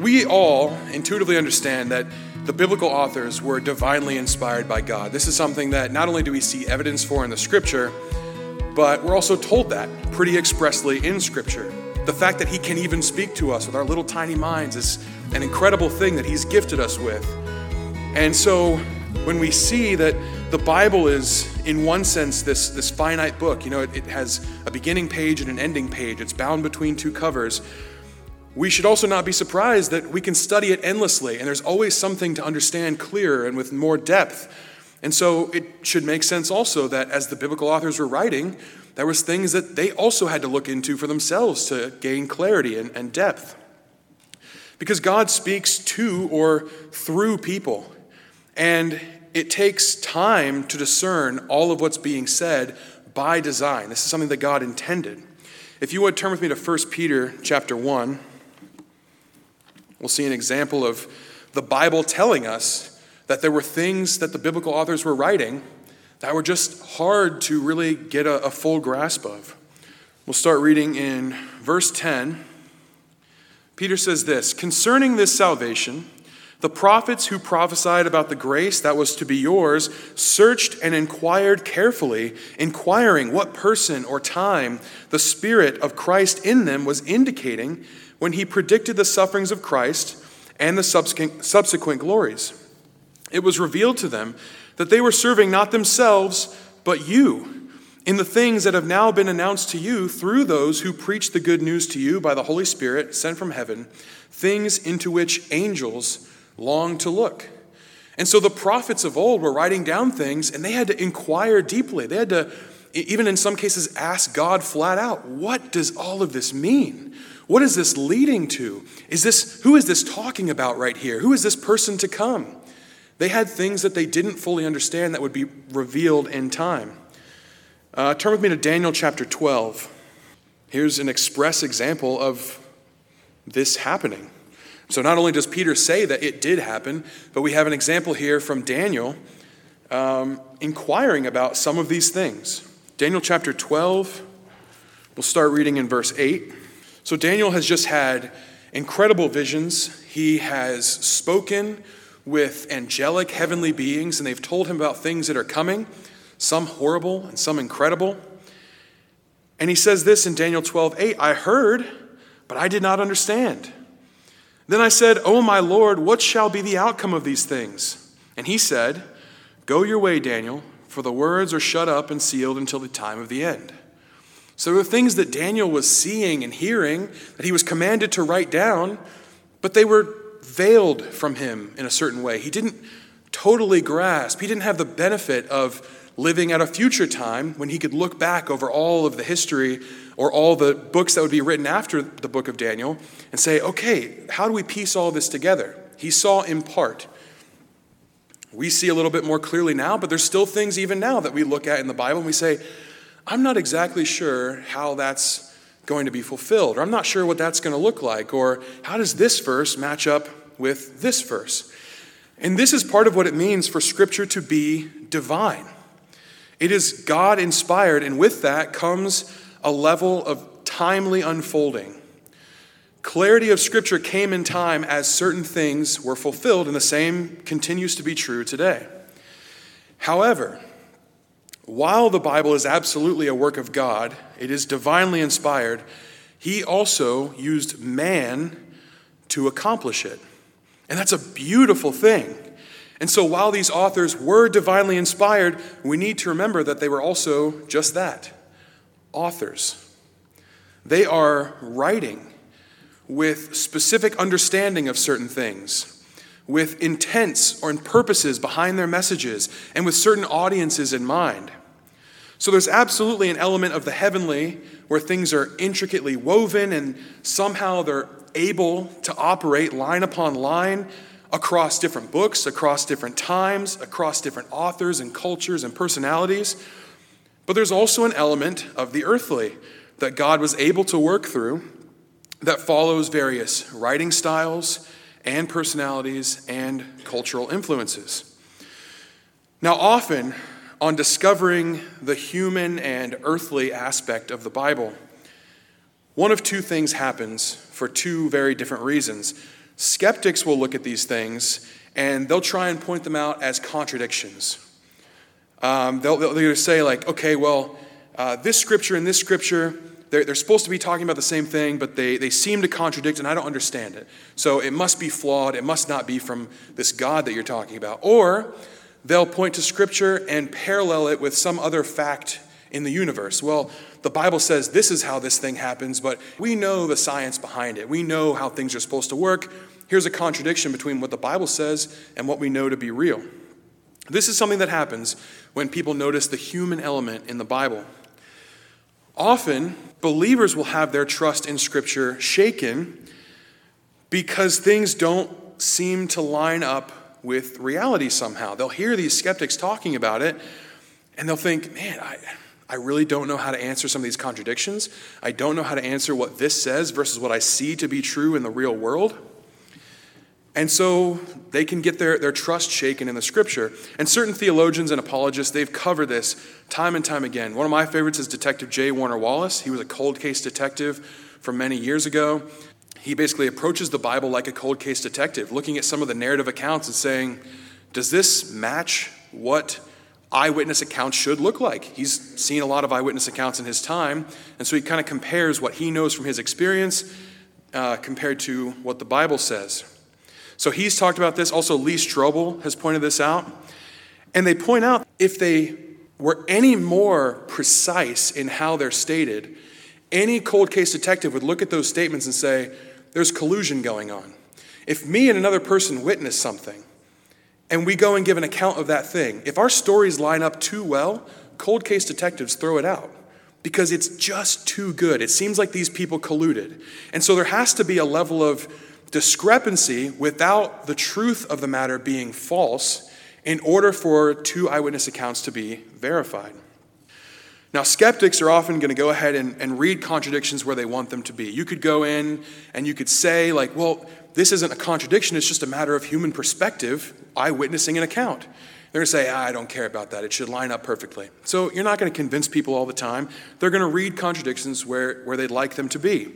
We all intuitively understand that the biblical authors were divinely inspired by God. This is something that not only do we see evidence for in the scripture, but we're also told that pretty expressly in scripture. The fact that He can even speak to us with our little tiny minds is an incredible thing that He's gifted us with. And so when we see that the Bible is, in one sense, this, this finite book, you know, it, it has a beginning page and an ending page, it's bound between two covers we should also not be surprised that we can study it endlessly, and there's always something to understand clearer and with more depth. And so it should make sense also that as the biblical authors were writing, there was things that they also had to look into for themselves to gain clarity and, and depth. Because God speaks to or through people, and it takes time to discern all of what's being said by design. This is something that God intended. If you would turn with me to 1 Peter chapter 1. We'll see an example of the Bible telling us that there were things that the biblical authors were writing that were just hard to really get a, a full grasp of. We'll start reading in verse 10. Peter says this Concerning this salvation, the prophets who prophesied about the grace that was to be yours searched and inquired carefully, inquiring what person or time the Spirit of Christ in them was indicating when he predicted the sufferings of Christ and the subsequent glories. It was revealed to them that they were serving not themselves, but you, in the things that have now been announced to you through those who preach the good news to you by the Holy Spirit sent from heaven, things into which angels long to look. And so the prophets of old were writing down things, and they had to inquire deeply. They had to, even in some cases, ask God flat out, What does all of this mean? What is this leading to? Is this who is this talking about right here? Who is this person to come? They had things that they didn't fully understand that would be revealed in time. Uh, turn with me to Daniel chapter 12. Here's an express example of this happening. So, not only does Peter say that it did happen, but we have an example here from Daniel um, inquiring about some of these things. Daniel chapter 12, we'll start reading in verse 8. So Daniel has just had incredible visions. He has spoken with angelic heavenly beings, and they've told him about things that are coming, some horrible and some incredible. And he says this in Daniel 12 8 I heard, but I did not understand. Then I said, Oh, my Lord, what shall be the outcome of these things? And he said, Go your way, Daniel, for the words are shut up and sealed until the time of the end. So there were things that Daniel was seeing and hearing that he was commanded to write down, but they were veiled from him in a certain way. He didn't totally grasp, he didn't have the benefit of living at a future time when he could look back over all of the history or all the books that would be written after the book of Daniel and say, okay, how do we piece all this together? He saw in part. We see a little bit more clearly now, but there's still things even now that we look at in the Bible and we say, I'm not exactly sure how that's going to be fulfilled, or I'm not sure what that's going to look like, or how does this verse match up with this verse? And this is part of what it means for Scripture to be divine. It is God inspired, and with that comes a level of timely unfolding. Clarity of Scripture came in time as certain things were fulfilled, and the same continues to be true today. However, while the Bible is absolutely a work of God, it is divinely inspired, he also used man to accomplish it. And that's a beautiful thing. And so while these authors were divinely inspired, we need to remember that they were also just that authors. They are writing with specific understanding of certain things, with intents or purposes behind their messages, and with certain audiences in mind. So there's absolutely an element of the heavenly where things are intricately woven and somehow they're able to operate line upon line across different books, across different times, across different authors and cultures and personalities. But there's also an element of the earthly that God was able to work through that follows various writing styles and personalities and cultural influences. Now, often, on discovering the human and earthly aspect of the Bible, one of two things happens for two very different reasons. Skeptics will look at these things and they'll try and point them out as contradictions. Um, they'll, they'll say, like, okay, well, uh, this scripture and this scripture, they're, they're supposed to be talking about the same thing, but they, they seem to contradict, and I don't understand it. So it must be flawed. It must not be from this God that you're talking about. Or they'll point to scripture and parallel it with some other fact in the universe. Well, the Bible says this is how this thing happens, but we know the science behind it. We know how things are supposed to work. Here's a contradiction between what the Bible says and what we know to be real. This is something that happens when people notice the human element in the Bible. Often, believers will have their trust in Scripture shaken because things don't seem to line up with reality somehow. They'll hear these skeptics talking about it and they'll think, man, I, I really don't know how to answer some of these contradictions. I don't know how to answer what this says versus what I see to be true in the real world. And so they can get their, their trust shaken in the scripture. And certain theologians and apologists, they've covered this time and time again. One of my favorites is Detective J. Warner Wallace. He was a cold case detective from many years ago. He basically approaches the Bible like a cold case detective, looking at some of the narrative accounts and saying, does this match what eyewitness accounts should look like? He's seen a lot of eyewitness accounts in his time, and so he kind of compares what he knows from his experience uh, compared to what the Bible says. So he's talked about this. Also, Lee Strobel has pointed this out. And they point out if they were any more precise in how they're stated, any cold case detective would look at those statements and say, there's collusion going on. If me and another person witness something, and we go and give an account of that thing, if our stories line up too well, cold case detectives throw it out because it's just too good. It seems like these people colluded. And so there has to be a level of discrepancy without the truth of the matter being false in order for two eyewitness accounts to be verified. Now, skeptics are often going to go ahead and, and read contradictions where they want them to be. You could go in and you could say, like, well, this isn't a contradiction, it's just a matter of human perspective, eyewitnessing an account. They're going to say, I don't care about that. It should line up perfectly. So you're not going to convince people all the time. They're going to read contradictions where, where they'd like them to be.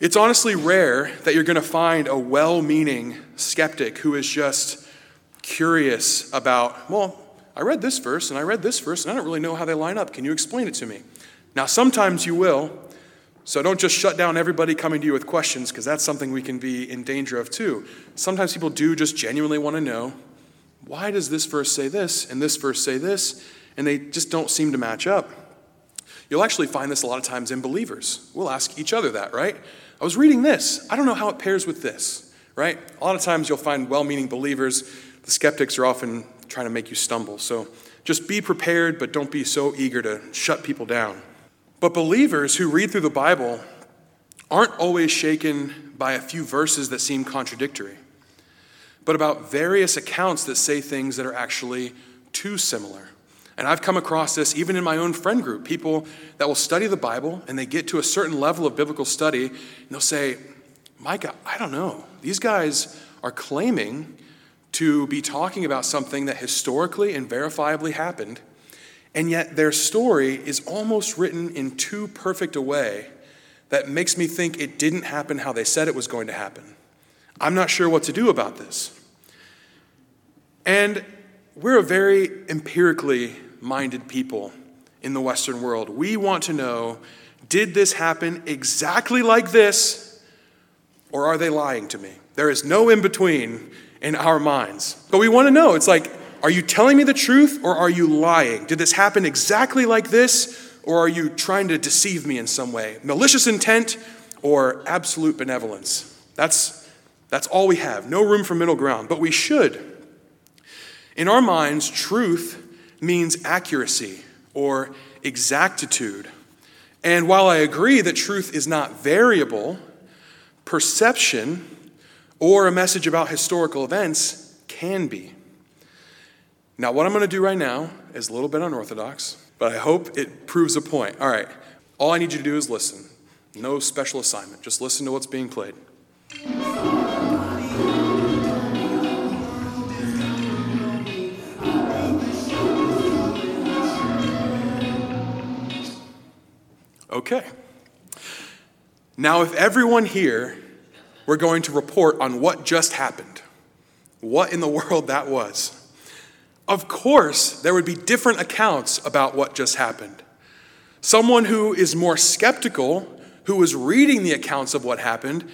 It's honestly rare that you're going to find a well meaning skeptic who is just curious about, well, I read this verse and I read this verse and I don't really know how they line up. Can you explain it to me? Now, sometimes you will, so don't just shut down everybody coming to you with questions because that's something we can be in danger of too. Sometimes people do just genuinely want to know why does this verse say this and this verse say this, and they just don't seem to match up. You'll actually find this a lot of times in believers. We'll ask each other that, right? I was reading this. I don't know how it pairs with this, right? A lot of times you'll find well meaning believers. The skeptics are often trying to make you stumble. So just be prepared, but don't be so eager to shut people down. But believers who read through the Bible aren't always shaken by a few verses that seem contradictory, but about various accounts that say things that are actually too similar. And I've come across this even in my own friend group people that will study the Bible and they get to a certain level of biblical study and they'll say, Micah, I don't know. These guys are claiming to be talking about something that historically and verifiably happened, and yet their story is almost written in too perfect a way that makes me think it didn't happen how they said it was going to happen. I'm not sure what to do about this. And we're a very empirically minded people in the Western world. We want to know did this happen exactly like this, or are they lying to me? There is no in between in our minds. But we want to know it's like, are you telling me the truth, or are you lying? Did this happen exactly like this, or are you trying to deceive me in some way? Malicious intent or absolute benevolence? That's, that's all we have. No room for middle ground. But we should. In our minds, truth means accuracy or exactitude. And while I agree that truth is not variable, perception or a message about historical events can be. Now, what I'm going to do right now is a little bit unorthodox, but I hope it proves a point. All right, all I need you to do is listen. No special assignment, just listen to what's being played. Okay. Now, if everyone here were going to report on what just happened. What in the world that was. Of course, there would be different accounts about what just happened. Someone who is more skeptical, who was reading the accounts of what happened,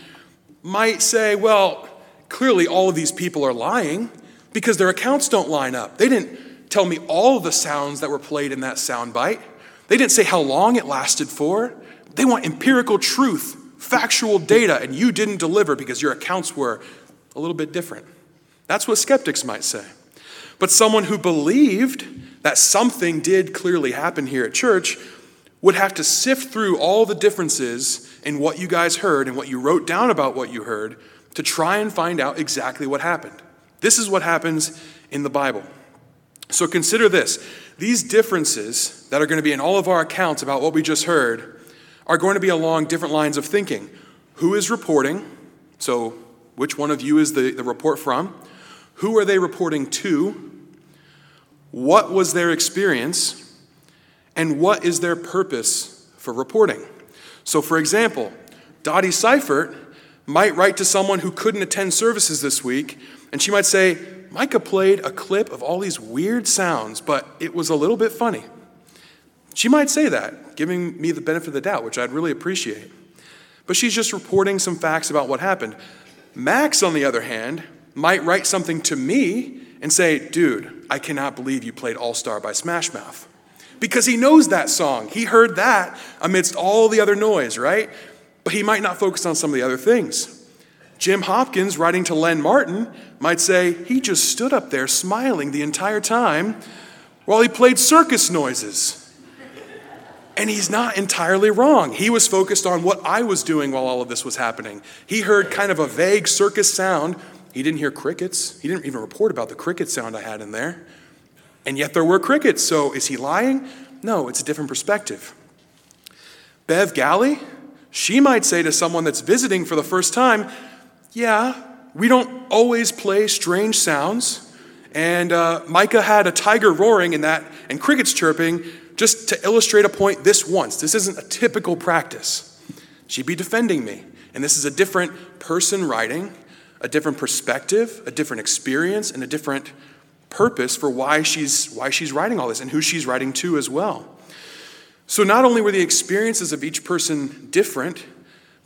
might say, well, clearly all of these people are lying because their accounts don't line up. They didn't tell me all the sounds that were played in that soundbite. They didn't say how long it lasted for. They want empirical truth, factual data, and you didn't deliver because your accounts were a little bit different. That's what skeptics might say. But someone who believed that something did clearly happen here at church would have to sift through all the differences in what you guys heard and what you wrote down about what you heard to try and find out exactly what happened. This is what happens in the Bible. So consider this these differences that are going to be in all of our accounts about what we just heard are going to be along different lines of thinking. Who is reporting? So, which one of you is the, the report from? Who are they reporting to? What was their experience? And what is their purpose for reporting? So, for example, Dottie Seifert might write to someone who couldn't attend services this week, and she might say, Micah played a clip of all these weird sounds, but it was a little bit funny. She might say that, giving me the benefit of the doubt, which I'd really appreciate. But she's just reporting some facts about what happened. Max, on the other hand, might write something to me and say, Dude, I cannot believe you played All Star by Smash Mouth. Because he knows that song. He heard that amidst all the other noise, right? But he might not focus on some of the other things. Jim Hopkins, writing to Len Martin, might say he just stood up there smiling the entire time while he played circus noises. And he's not entirely wrong. He was focused on what I was doing while all of this was happening. He heard kind of a vague circus sound. He didn't hear crickets. He didn't even report about the cricket sound I had in there. And yet there were crickets. So is he lying? No, it's a different perspective. Bev Galley, she might say to someone that's visiting for the first time, yeah, we don't always play strange sounds. And uh, Micah had a tiger roaring in that and crickets chirping just to illustrate a point this once. This isn't a typical practice. She'd be defending me. And this is a different person writing, a different perspective, a different experience, and a different purpose for why she's, why she's writing all this and who she's writing to as well. So, not only were the experiences of each person different,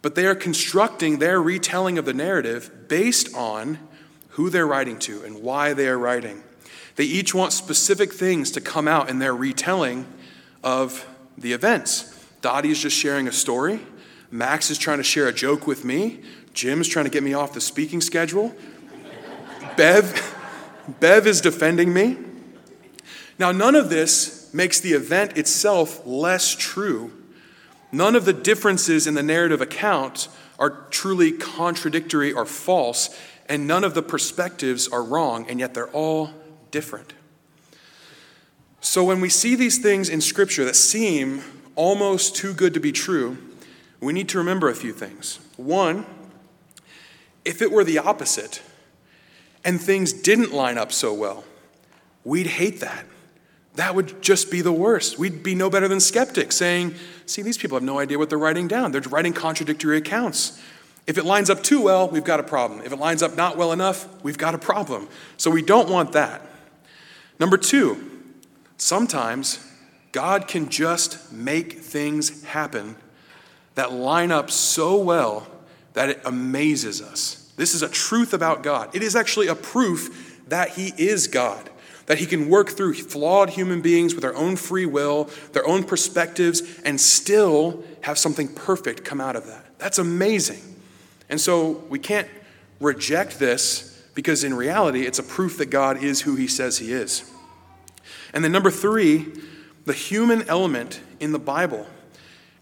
but they are constructing their retelling of the narrative based on who they're writing to and why they are writing. They each want specific things to come out in their retelling of the events. Dottie is just sharing a story. Max is trying to share a joke with me. Jim is trying to get me off the speaking schedule. Bev, Bev is defending me. Now, none of this makes the event itself less true None of the differences in the narrative account are truly contradictory or false, and none of the perspectives are wrong, and yet they're all different. So when we see these things in Scripture that seem almost too good to be true, we need to remember a few things. One, if it were the opposite and things didn't line up so well, we'd hate that. That would just be the worst. We'd be no better than skeptics saying, see, these people have no idea what they're writing down. They're writing contradictory accounts. If it lines up too well, we've got a problem. If it lines up not well enough, we've got a problem. So we don't want that. Number two, sometimes God can just make things happen that line up so well that it amazes us. This is a truth about God. It is actually a proof that He is God that he can work through flawed human beings with their own free will, their own perspectives, and still have something perfect come out of that. That's amazing. And so we can't reject this because in reality, it's a proof that God is who he says he is. And then, number three, the human element in the Bible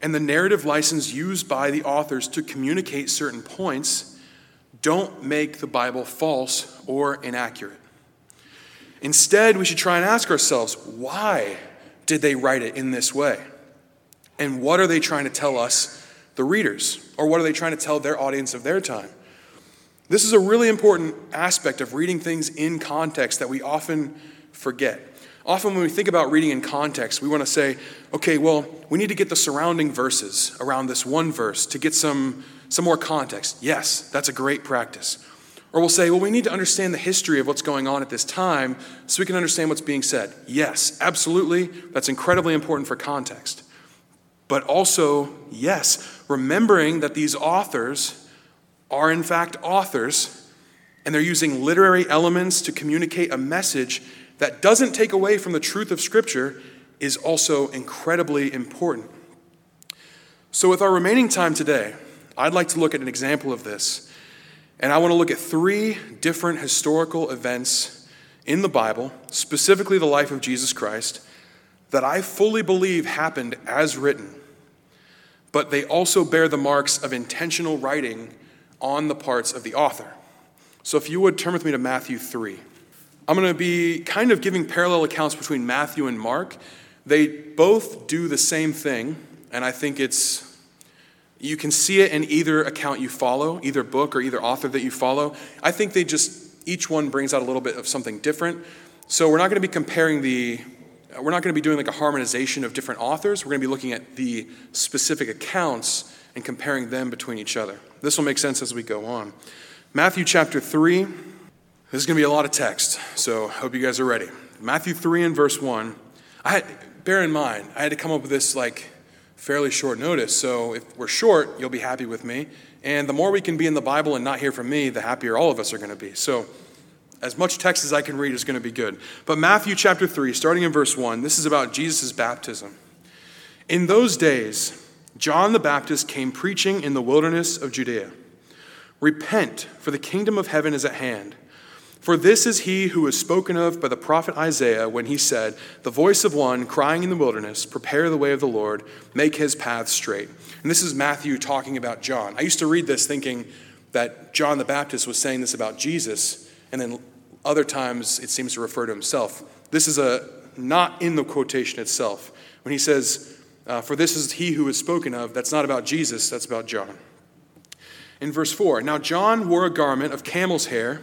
and the narrative license used by the authors to communicate certain points don't make the Bible false or inaccurate. Instead, we should try and ask ourselves why did they write it in this way? And what are they trying to tell us, the readers? Or what are they trying to tell their audience of their time? This is a really important aspect of reading things in context that we often forget. Often, when we think about reading in context, we want to say, okay, well, we need to get the surrounding verses around this one verse to get some, some more context. Yes, that's a great practice. Or we'll say, well, we need to understand the history of what's going on at this time so we can understand what's being said. Yes, absolutely. That's incredibly important for context. But also, yes, remembering that these authors are in fact authors and they're using literary elements to communicate a message that doesn't take away from the truth of Scripture is also incredibly important. So, with our remaining time today, I'd like to look at an example of this and I want to look at three different historical events in the Bible, specifically the life of Jesus Christ, that I fully believe happened as written, but they also bear the marks of intentional writing on the parts of the author. So if you would turn with me to Matthew 3. I'm going to be kind of giving parallel accounts between Matthew and Mark. They both do the same thing, and I think it's you can see it in either account you follow, either book or either author that you follow. I think they just, each one brings out a little bit of something different. So we're not going to be comparing the, we're not going to be doing like a harmonization of different authors. We're going to be looking at the specific accounts and comparing them between each other. This will make sense as we go on. Matthew chapter 3. This is going to be a lot of text, so I hope you guys are ready. Matthew 3 and verse 1. I had, bear in mind, I had to come up with this like fairly short notice. So if we're short, you'll be happy with me. And the more we can be in the Bible and not hear from me, the happier all of us are going to be. So as much text as I can read is going to be good. But Matthew chapter 3, starting in verse 1, this is about Jesus' baptism. In those days, John the Baptist came preaching in the wilderness of Judea Repent, for the kingdom of heaven is at hand. For this is he who was spoken of by the prophet Isaiah when he said, The voice of one crying in the wilderness, Prepare the way of the Lord, make his path straight. And this is Matthew talking about John. I used to read this thinking that John the Baptist was saying this about Jesus, and then other times it seems to refer to himself. This is a not in the quotation itself. When he says, uh, For this is he who is spoken of, that's not about Jesus, that's about John. In verse 4, now John wore a garment of camel's hair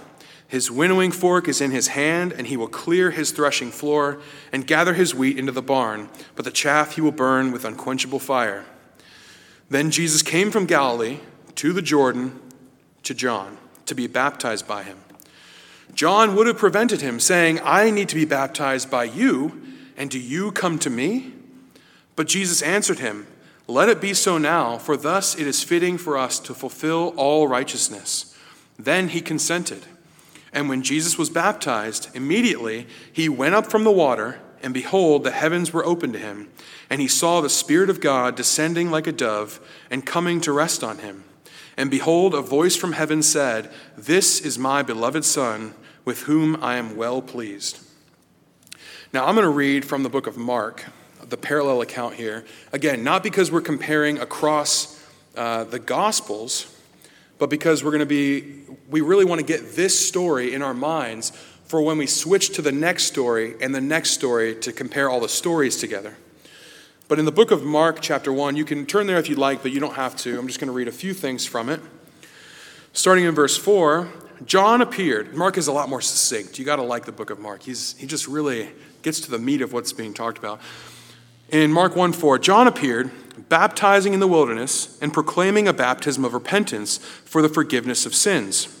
His winnowing fork is in his hand, and he will clear his threshing floor and gather his wheat into the barn, but the chaff he will burn with unquenchable fire. Then Jesus came from Galilee to the Jordan to John to be baptized by him. John would have prevented him, saying, I need to be baptized by you, and do you come to me? But Jesus answered him, Let it be so now, for thus it is fitting for us to fulfill all righteousness. Then he consented. And when Jesus was baptized, immediately he went up from the water, and behold, the heavens were opened to him, and he saw the Spirit of God descending like a dove and coming to rest on him. And behold, a voice from heaven said, This is my beloved Son, with whom I am well pleased. Now, I'm going to read from the book of Mark, the parallel account here. Again, not because we're comparing across uh, the Gospels, but because we're going to be, we really want to get this story in our minds for when we switch to the next story and the next story to compare all the stories together. But in the book of Mark, chapter 1, you can turn there if you'd like, but you don't have to. I'm just going to read a few things from it. Starting in verse 4, John appeared. Mark is a lot more succinct. You got to like the book of Mark. He's, he just really gets to the meat of what's being talked about. In Mark 1 4, John appeared baptizing in the wilderness and proclaiming a baptism of repentance for the forgiveness of sins.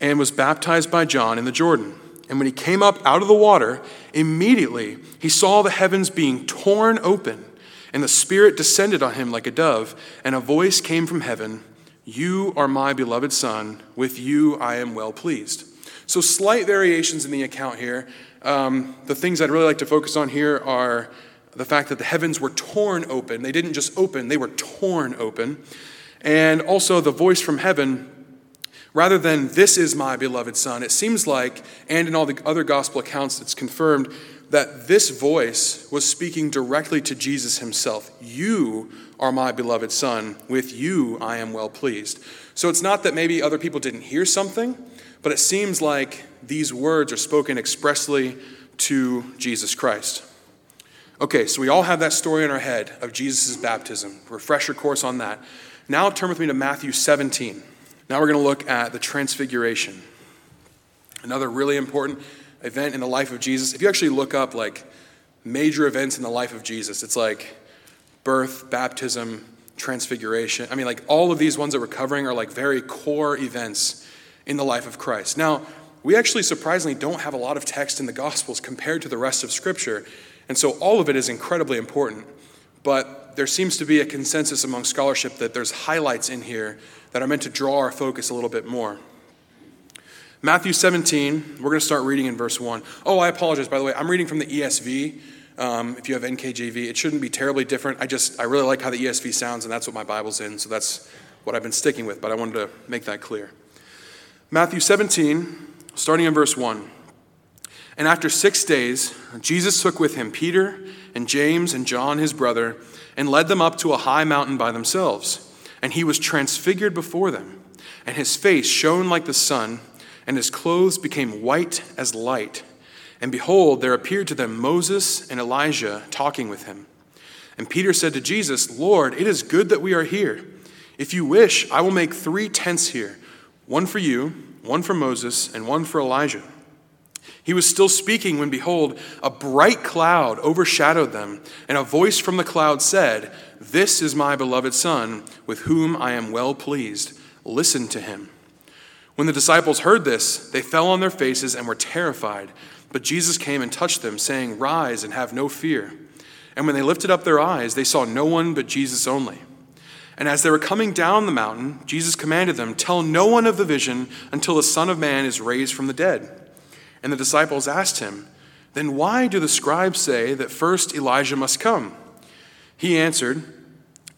and was baptized by John in the Jordan. And when he came up out of the water, immediately he saw the heavens being torn open and the Spirit descended on him like a dove, and a voice came from heaven You are my beloved Son, with you I am well pleased. So, slight variations in the account here. Um, the things I'd really like to focus on here are the fact that the heavens were torn open. They didn't just open, they were torn open. And also the voice from heaven rather than this is my beloved son it seems like and in all the other gospel accounts it's confirmed that this voice was speaking directly to Jesus himself. You are my beloved Son. With you I am well pleased. So it's not that maybe other people didn't hear something, but it seems like these words are spoken expressly to Jesus Christ. Okay, so we all have that story in our head of Jesus' baptism. Refresher course on that. Now turn with me to Matthew 17. Now we're going to look at the transfiguration. Another really important event in the life of Jesus, if you actually look up like major events in the life of Jesus, it's like birth, baptism, transfiguration. I mean, like all of these ones that we're covering are like very core events in the life of Christ. Now, we actually surprisingly don't have a lot of text in the Gospels compared to the rest of Scripture, and so all of it is incredibly important. But there seems to be a consensus among scholarship that there's highlights in here that are meant to draw our focus a little bit more. Matthew 17, we're going to start reading in verse 1. Oh, I apologize, by the way. I'm reading from the ESV. Um, if you have NKJV, it shouldn't be terribly different. I just, I really like how the ESV sounds, and that's what my Bible's in, so that's what I've been sticking with, but I wanted to make that clear. Matthew 17, starting in verse 1. And after six days, Jesus took with him Peter and James and John, his brother, and led them up to a high mountain by themselves. And he was transfigured before them, and his face shone like the sun and his clothes became white as light. And behold, there appeared to them Moses and Elijah talking with him. And Peter said to Jesus, Lord, it is good that we are here. If you wish, I will make three tents here one for you, one for Moses, and one for Elijah. He was still speaking when, behold, a bright cloud overshadowed them, and a voice from the cloud said, This is my beloved Son, with whom I am well pleased. Listen to him. When the disciples heard this, they fell on their faces and were terrified. But Jesus came and touched them, saying, Rise and have no fear. And when they lifted up their eyes, they saw no one but Jesus only. And as they were coming down the mountain, Jesus commanded them, Tell no one of the vision until the Son of Man is raised from the dead. And the disciples asked him, Then why do the scribes say that first Elijah must come? He answered,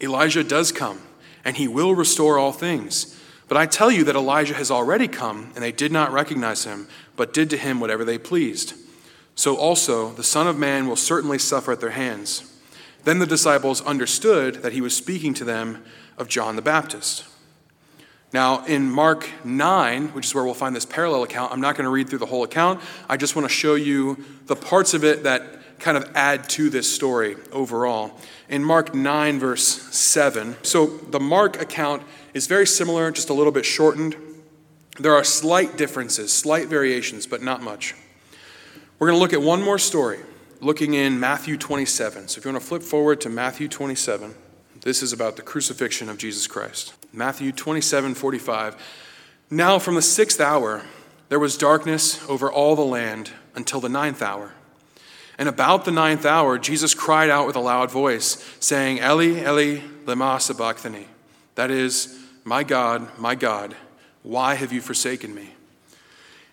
Elijah does come, and he will restore all things. But I tell you that Elijah has already come, and they did not recognize him, but did to him whatever they pleased. So also the Son of Man will certainly suffer at their hands. Then the disciples understood that he was speaking to them of John the Baptist. Now, in Mark 9, which is where we'll find this parallel account, I'm not going to read through the whole account. I just want to show you the parts of it that kind of add to this story overall. In Mark 9, verse 7, so the Mark account is very similar, just a little bit shortened. There are slight differences, slight variations, but not much. We're going to look at one more story, looking in Matthew 27. So if you want to flip forward to Matthew 27, this is about the crucifixion of Jesus Christ. Matthew 27 45. Now from the sixth hour, there was darkness over all the land until the ninth hour. And about the ninth hour, Jesus cried out with a loud voice, saying, Eli, Eli, lema sabachthani. That is, my God, my God, why have you forsaken me?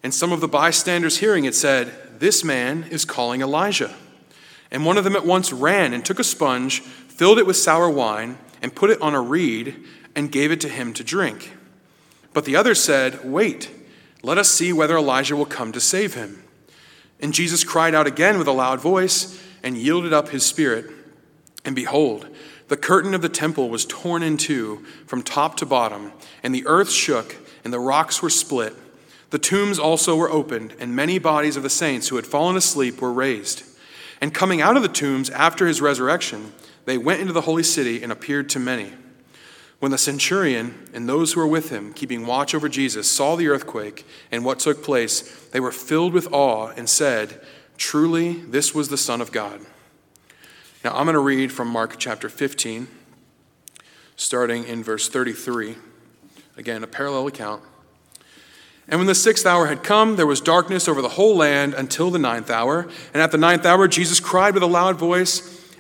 And some of the bystanders hearing it said, This man is calling Elijah. And one of them at once ran and took a sponge, filled it with sour wine, and put it on a reed, and gave it to him to drink. But the other said, Wait, let us see whether Elijah will come to save him. And Jesus cried out again with a loud voice, and yielded up his spirit. And behold, the curtain of the temple was torn in two from top to bottom, and the earth shook, and the rocks were split. The tombs also were opened, and many bodies of the saints who had fallen asleep were raised. And coming out of the tombs after his resurrection, they went into the holy city and appeared to many. When the centurion and those who were with him, keeping watch over Jesus, saw the earthquake and what took place, they were filled with awe and said, Truly, this was the Son of God. Now, I'm going to read from Mark chapter 15, starting in verse 33. Again, a parallel account. And when the sixth hour had come, there was darkness over the whole land until the ninth hour. And at the ninth hour, Jesus cried with a loud voice,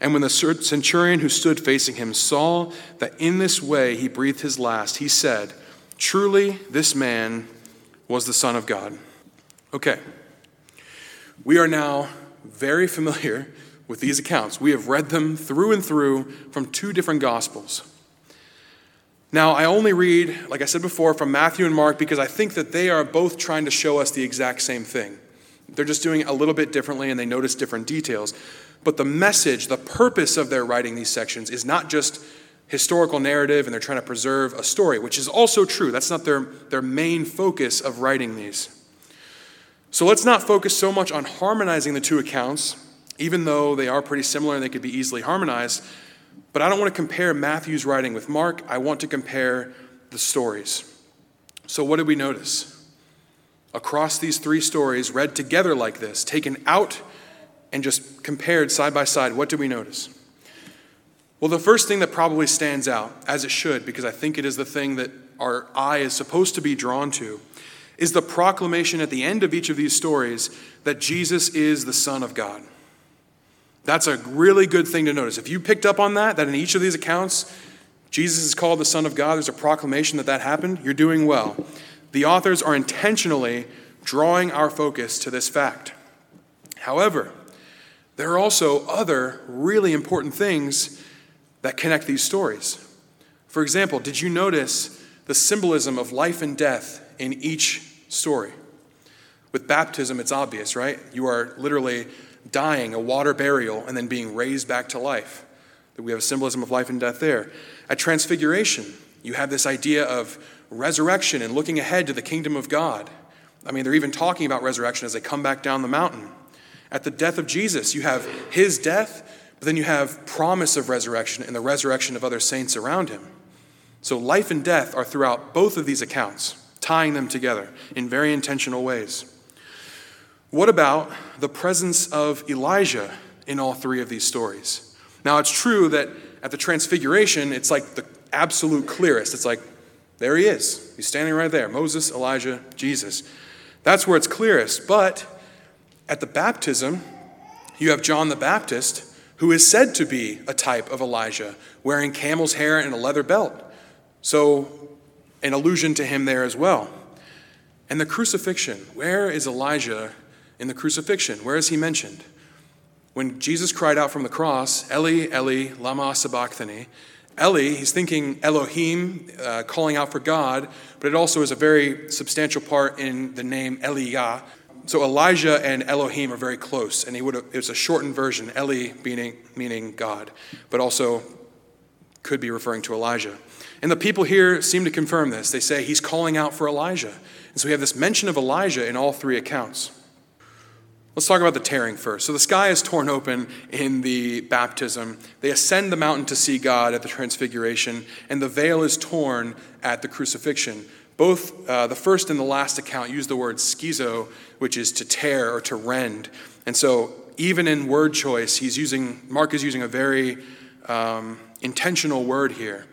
And when the centurion who stood facing him saw that in this way he breathed his last, he said, Truly, this man was the Son of God. Okay. We are now very familiar with these accounts. We have read them through and through from two different Gospels. Now, I only read, like I said before, from Matthew and Mark because I think that they are both trying to show us the exact same thing. They're just doing it a little bit differently and they notice different details. But the message, the purpose of their writing these sections is not just historical narrative and they're trying to preserve a story, which is also true. That's not their, their main focus of writing these. So let's not focus so much on harmonizing the two accounts, even though they are pretty similar and they could be easily harmonized. But I don't want to compare Matthew's writing with Mark. I want to compare the stories. So, what did we notice? Across these three stories, read together like this, taken out and just compared side by side, what do we notice? Well, the first thing that probably stands out, as it should, because I think it is the thing that our eye is supposed to be drawn to, is the proclamation at the end of each of these stories that Jesus is the Son of God. That's a really good thing to notice. If you picked up on that, that in each of these accounts, Jesus is called the Son of God, there's a proclamation that that happened, you're doing well. The authors are intentionally drawing our focus to this fact. However, there are also other really important things that connect these stories. For example, did you notice the symbolism of life and death in each story? With baptism, it's obvious, right? You are literally dying, a water burial, and then being raised back to life. That we have a symbolism of life and death there. At Transfiguration, you have this idea of resurrection and looking ahead to the kingdom of God. I mean, they're even talking about resurrection as they come back down the mountain. At the death of Jesus, you have his death, but then you have promise of resurrection and the resurrection of other saints around him. So life and death are throughout both of these accounts, tying them together in very intentional ways. What about the presence of Elijah in all three of these stories? Now, it's true that at the Transfiguration, it's like the absolute clearest. It's like, there he is. He's standing right there Moses, Elijah, Jesus. That's where it's clearest. But at the baptism, you have John the Baptist, who is said to be a type of Elijah, wearing camel's hair and a leather belt. So, an allusion to him there as well. And the crucifixion, where is Elijah in the crucifixion? Where is he mentioned? When Jesus cried out from the cross, Eli, Eli, lama sabachthani, Eli, he's thinking Elohim, uh, calling out for God, but it also is a very substantial part in the name Eliah, so Elijah and Elohim are very close, and he would have, it's a shortened version, Eli meaning, meaning God, but also could be referring to Elijah. And the people here seem to confirm this. They say he's calling out for Elijah. And so we have this mention of Elijah in all three accounts. Let's talk about the tearing first. So the sky is torn open in the baptism. They ascend the mountain to see God at the transfiguration, and the veil is torn at the crucifixion. Both uh, the first and the last account use the word schizo, which is to tear or to rend. And so, even in word choice, he's using, Mark is using a very um, intentional word here.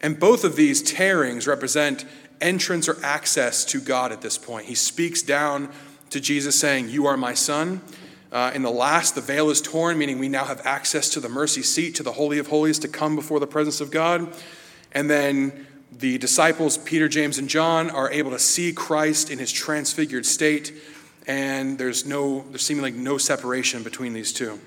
And both of these tearings represent entrance or access to God at this point. He speaks down to Jesus saying, You are my son. Uh, in the last, the veil is torn, meaning we now have access to the mercy seat, to the Holy of Holies, to come before the presence of God. And then the disciples, Peter, James, and John, are able to see Christ in his transfigured state, and there's no, there's seemingly no separation between these two.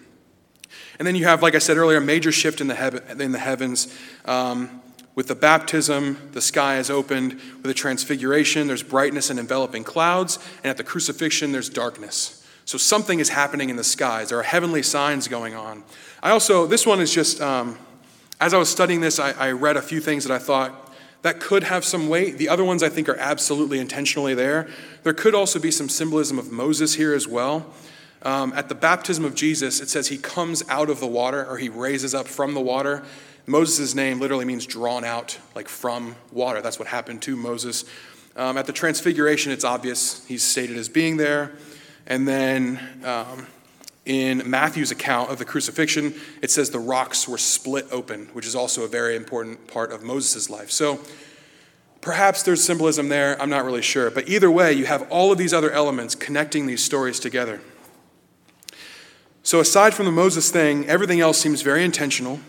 And then you have, like I said earlier, a major shift in the, heaven, in the heavens. Um, With the baptism, the sky is opened. With the transfiguration, there's brightness and enveloping clouds. And at the crucifixion, there's darkness. So something is happening in the skies. There are heavenly signs going on. I also, this one is just, um, as I was studying this, I, I read a few things that I thought that could have some weight. The other ones I think are absolutely intentionally there. There could also be some symbolism of Moses here as well. Um, at the baptism of Jesus, it says he comes out of the water or he raises up from the water. Moses' name literally means drawn out, like from water. That's what happened to Moses. Um, at the transfiguration, it's obvious he's stated as being there. And then um, in Matthew's account of the crucifixion, it says the rocks were split open, which is also a very important part of Moses' life. So perhaps there's symbolism there. I'm not really sure. But either way, you have all of these other elements connecting these stories together. So, aside from the Moses thing, everything else seems very intentional.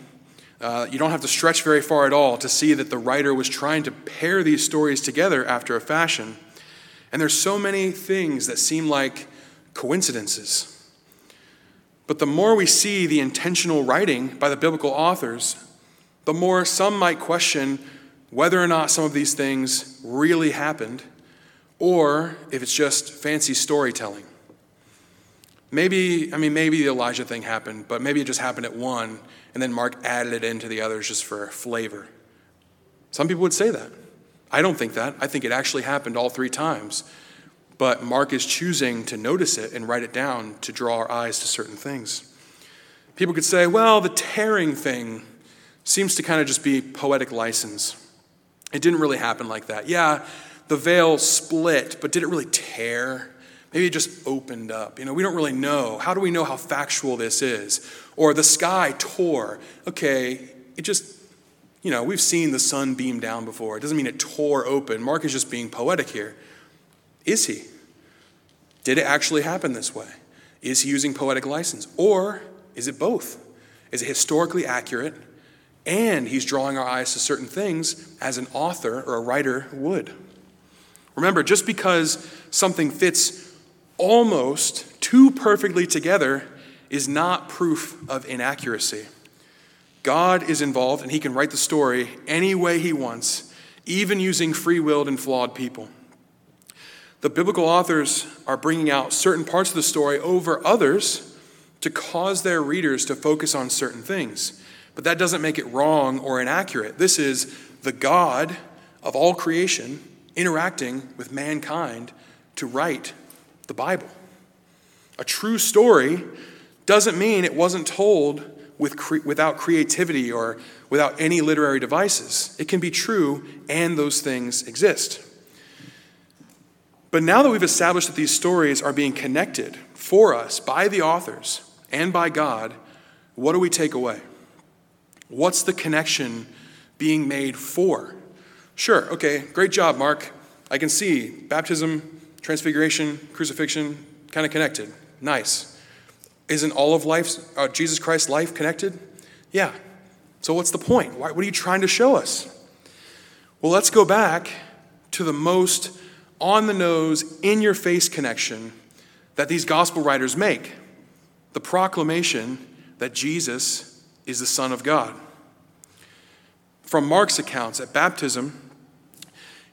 Uh, you don't have to stretch very far at all to see that the writer was trying to pair these stories together after a fashion. And there's so many things that seem like coincidences. But the more we see the intentional writing by the biblical authors, the more some might question whether or not some of these things really happened or if it's just fancy storytelling. Maybe, I mean, maybe the Elijah thing happened, but maybe it just happened at one, and then Mark added it into the others just for flavor. Some people would say that. I don't think that. I think it actually happened all three times. But Mark is choosing to notice it and write it down to draw our eyes to certain things. People could say, well, the tearing thing seems to kind of just be poetic license. It didn't really happen like that. Yeah, the veil split, but did it really tear? Maybe it just opened up. You know, we don't really know. How do we know how factual this is? Or the sky tore. Okay, it just, you know, we've seen the sun beam down before. It doesn't mean it tore open. Mark is just being poetic here. Is he? Did it actually happen this way? Is he using poetic license? Or is it both? Is it historically accurate and he's drawing our eyes to certain things as an author or a writer would? Remember, just because something fits almost too perfectly together is not proof of inaccuracy. God is involved and he can write the story any way he wants, even using free willed and flawed people. The biblical authors are bringing out certain parts of the story over others to cause their readers to focus on certain things. But that doesn't make it wrong or inaccurate. This is the God of all creation interacting with mankind to write the Bible. A true story doesn't mean it wasn't told with cre- without creativity or without any literary devices. It can be true, and those things exist. But now that we've established that these stories are being connected for us by the authors and by God, what do we take away? What's the connection being made for? Sure, okay, great job, Mark. I can see baptism, transfiguration, crucifixion, kind of connected. Nice. Isn't all of life, uh, Jesus Christ's life connected? Yeah. So what's the point? Why, what are you trying to show us? Well, let's go back to the most on the nose, in your face connection that these gospel writers make the proclamation that Jesus is the Son of God. From Mark's accounts at baptism,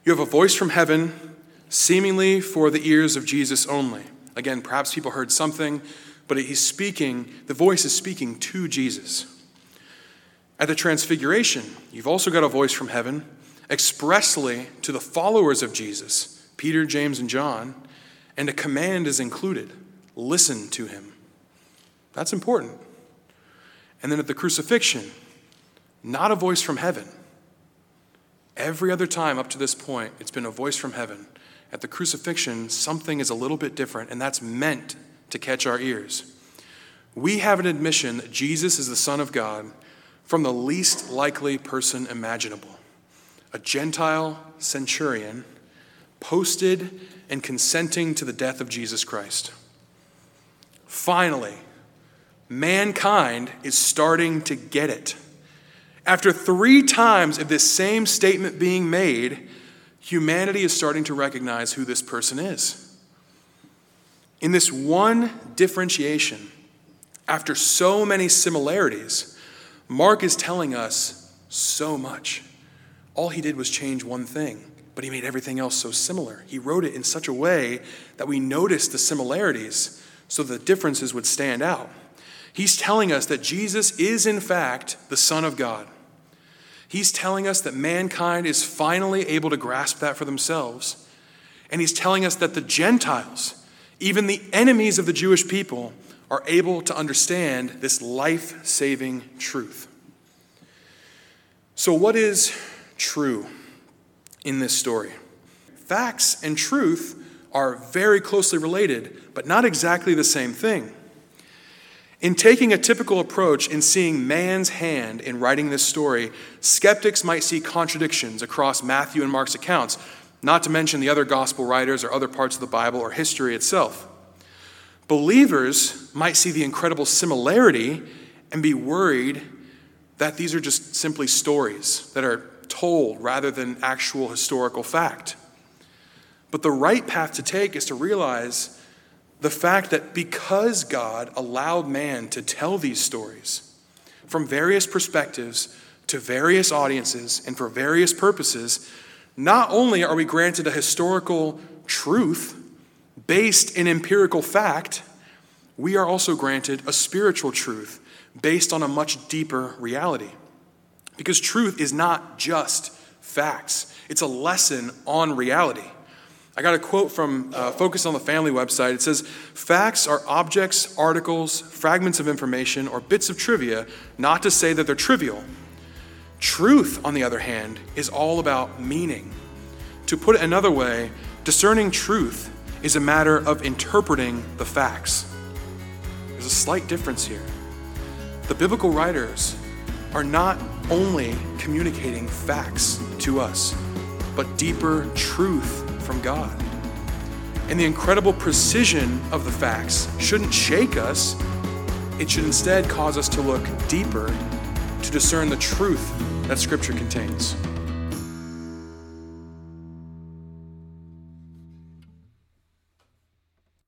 you have a voice from heaven seemingly for the ears of Jesus only. Again, perhaps people heard something, but he's speaking, the voice is speaking to Jesus. At the Transfiguration, you've also got a voice from heaven expressly to the followers of Jesus, Peter, James, and John, and a command is included listen to him. That's important. And then at the crucifixion, not a voice from heaven. Every other time up to this point, it's been a voice from heaven at the crucifixion, something is a little bit different, and that's meant to catch our ears. We have an admission that Jesus is the Son of God from the least likely person imaginable a Gentile centurion posted and consenting to the death of Jesus Christ. Finally, mankind is starting to get it. After three times of this same statement being made, humanity is starting to recognize who this person is. In this one differentiation, after so many similarities, Mark is telling us so much. all he did was change one thing, but he made everything else so similar. He wrote it in such a way that we notice the similarities so the differences would stand out. He's telling us that Jesus is, in fact, the Son of God. He's telling us that mankind is finally able to grasp that for themselves. And he's telling us that the Gentiles, even the enemies of the Jewish people, are able to understand this life saving truth. So, what is true in this story? Facts and truth are very closely related, but not exactly the same thing. In taking a typical approach in seeing man's hand in writing this story, skeptics might see contradictions across Matthew and Mark's accounts, not to mention the other gospel writers or other parts of the Bible or history itself. Believers might see the incredible similarity and be worried that these are just simply stories that are told rather than actual historical fact. But the right path to take is to realize the fact that because God allowed man to tell these stories from various perspectives to various audiences and for various purposes, not only are we granted a historical truth based in empirical fact, we are also granted a spiritual truth based on a much deeper reality. Because truth is not just facts, it's a lesson on reality. I got a quote from uh, Focus on the Family website. It says, Facts are objects, articles, fragments of information, or bits of trivia, not to say that they're trivial. Truth, on the other hand, is all about meaning. To put it another way, discerning truth is a matter of interpreting the facts. There's a slight difference here. The biblical writers are not only communicating facts to us, but deeper truth from God. And the incredible precision of the facts shouldn't shake us, it should instead cause us to look deeper to discern the truth that Scripture contains.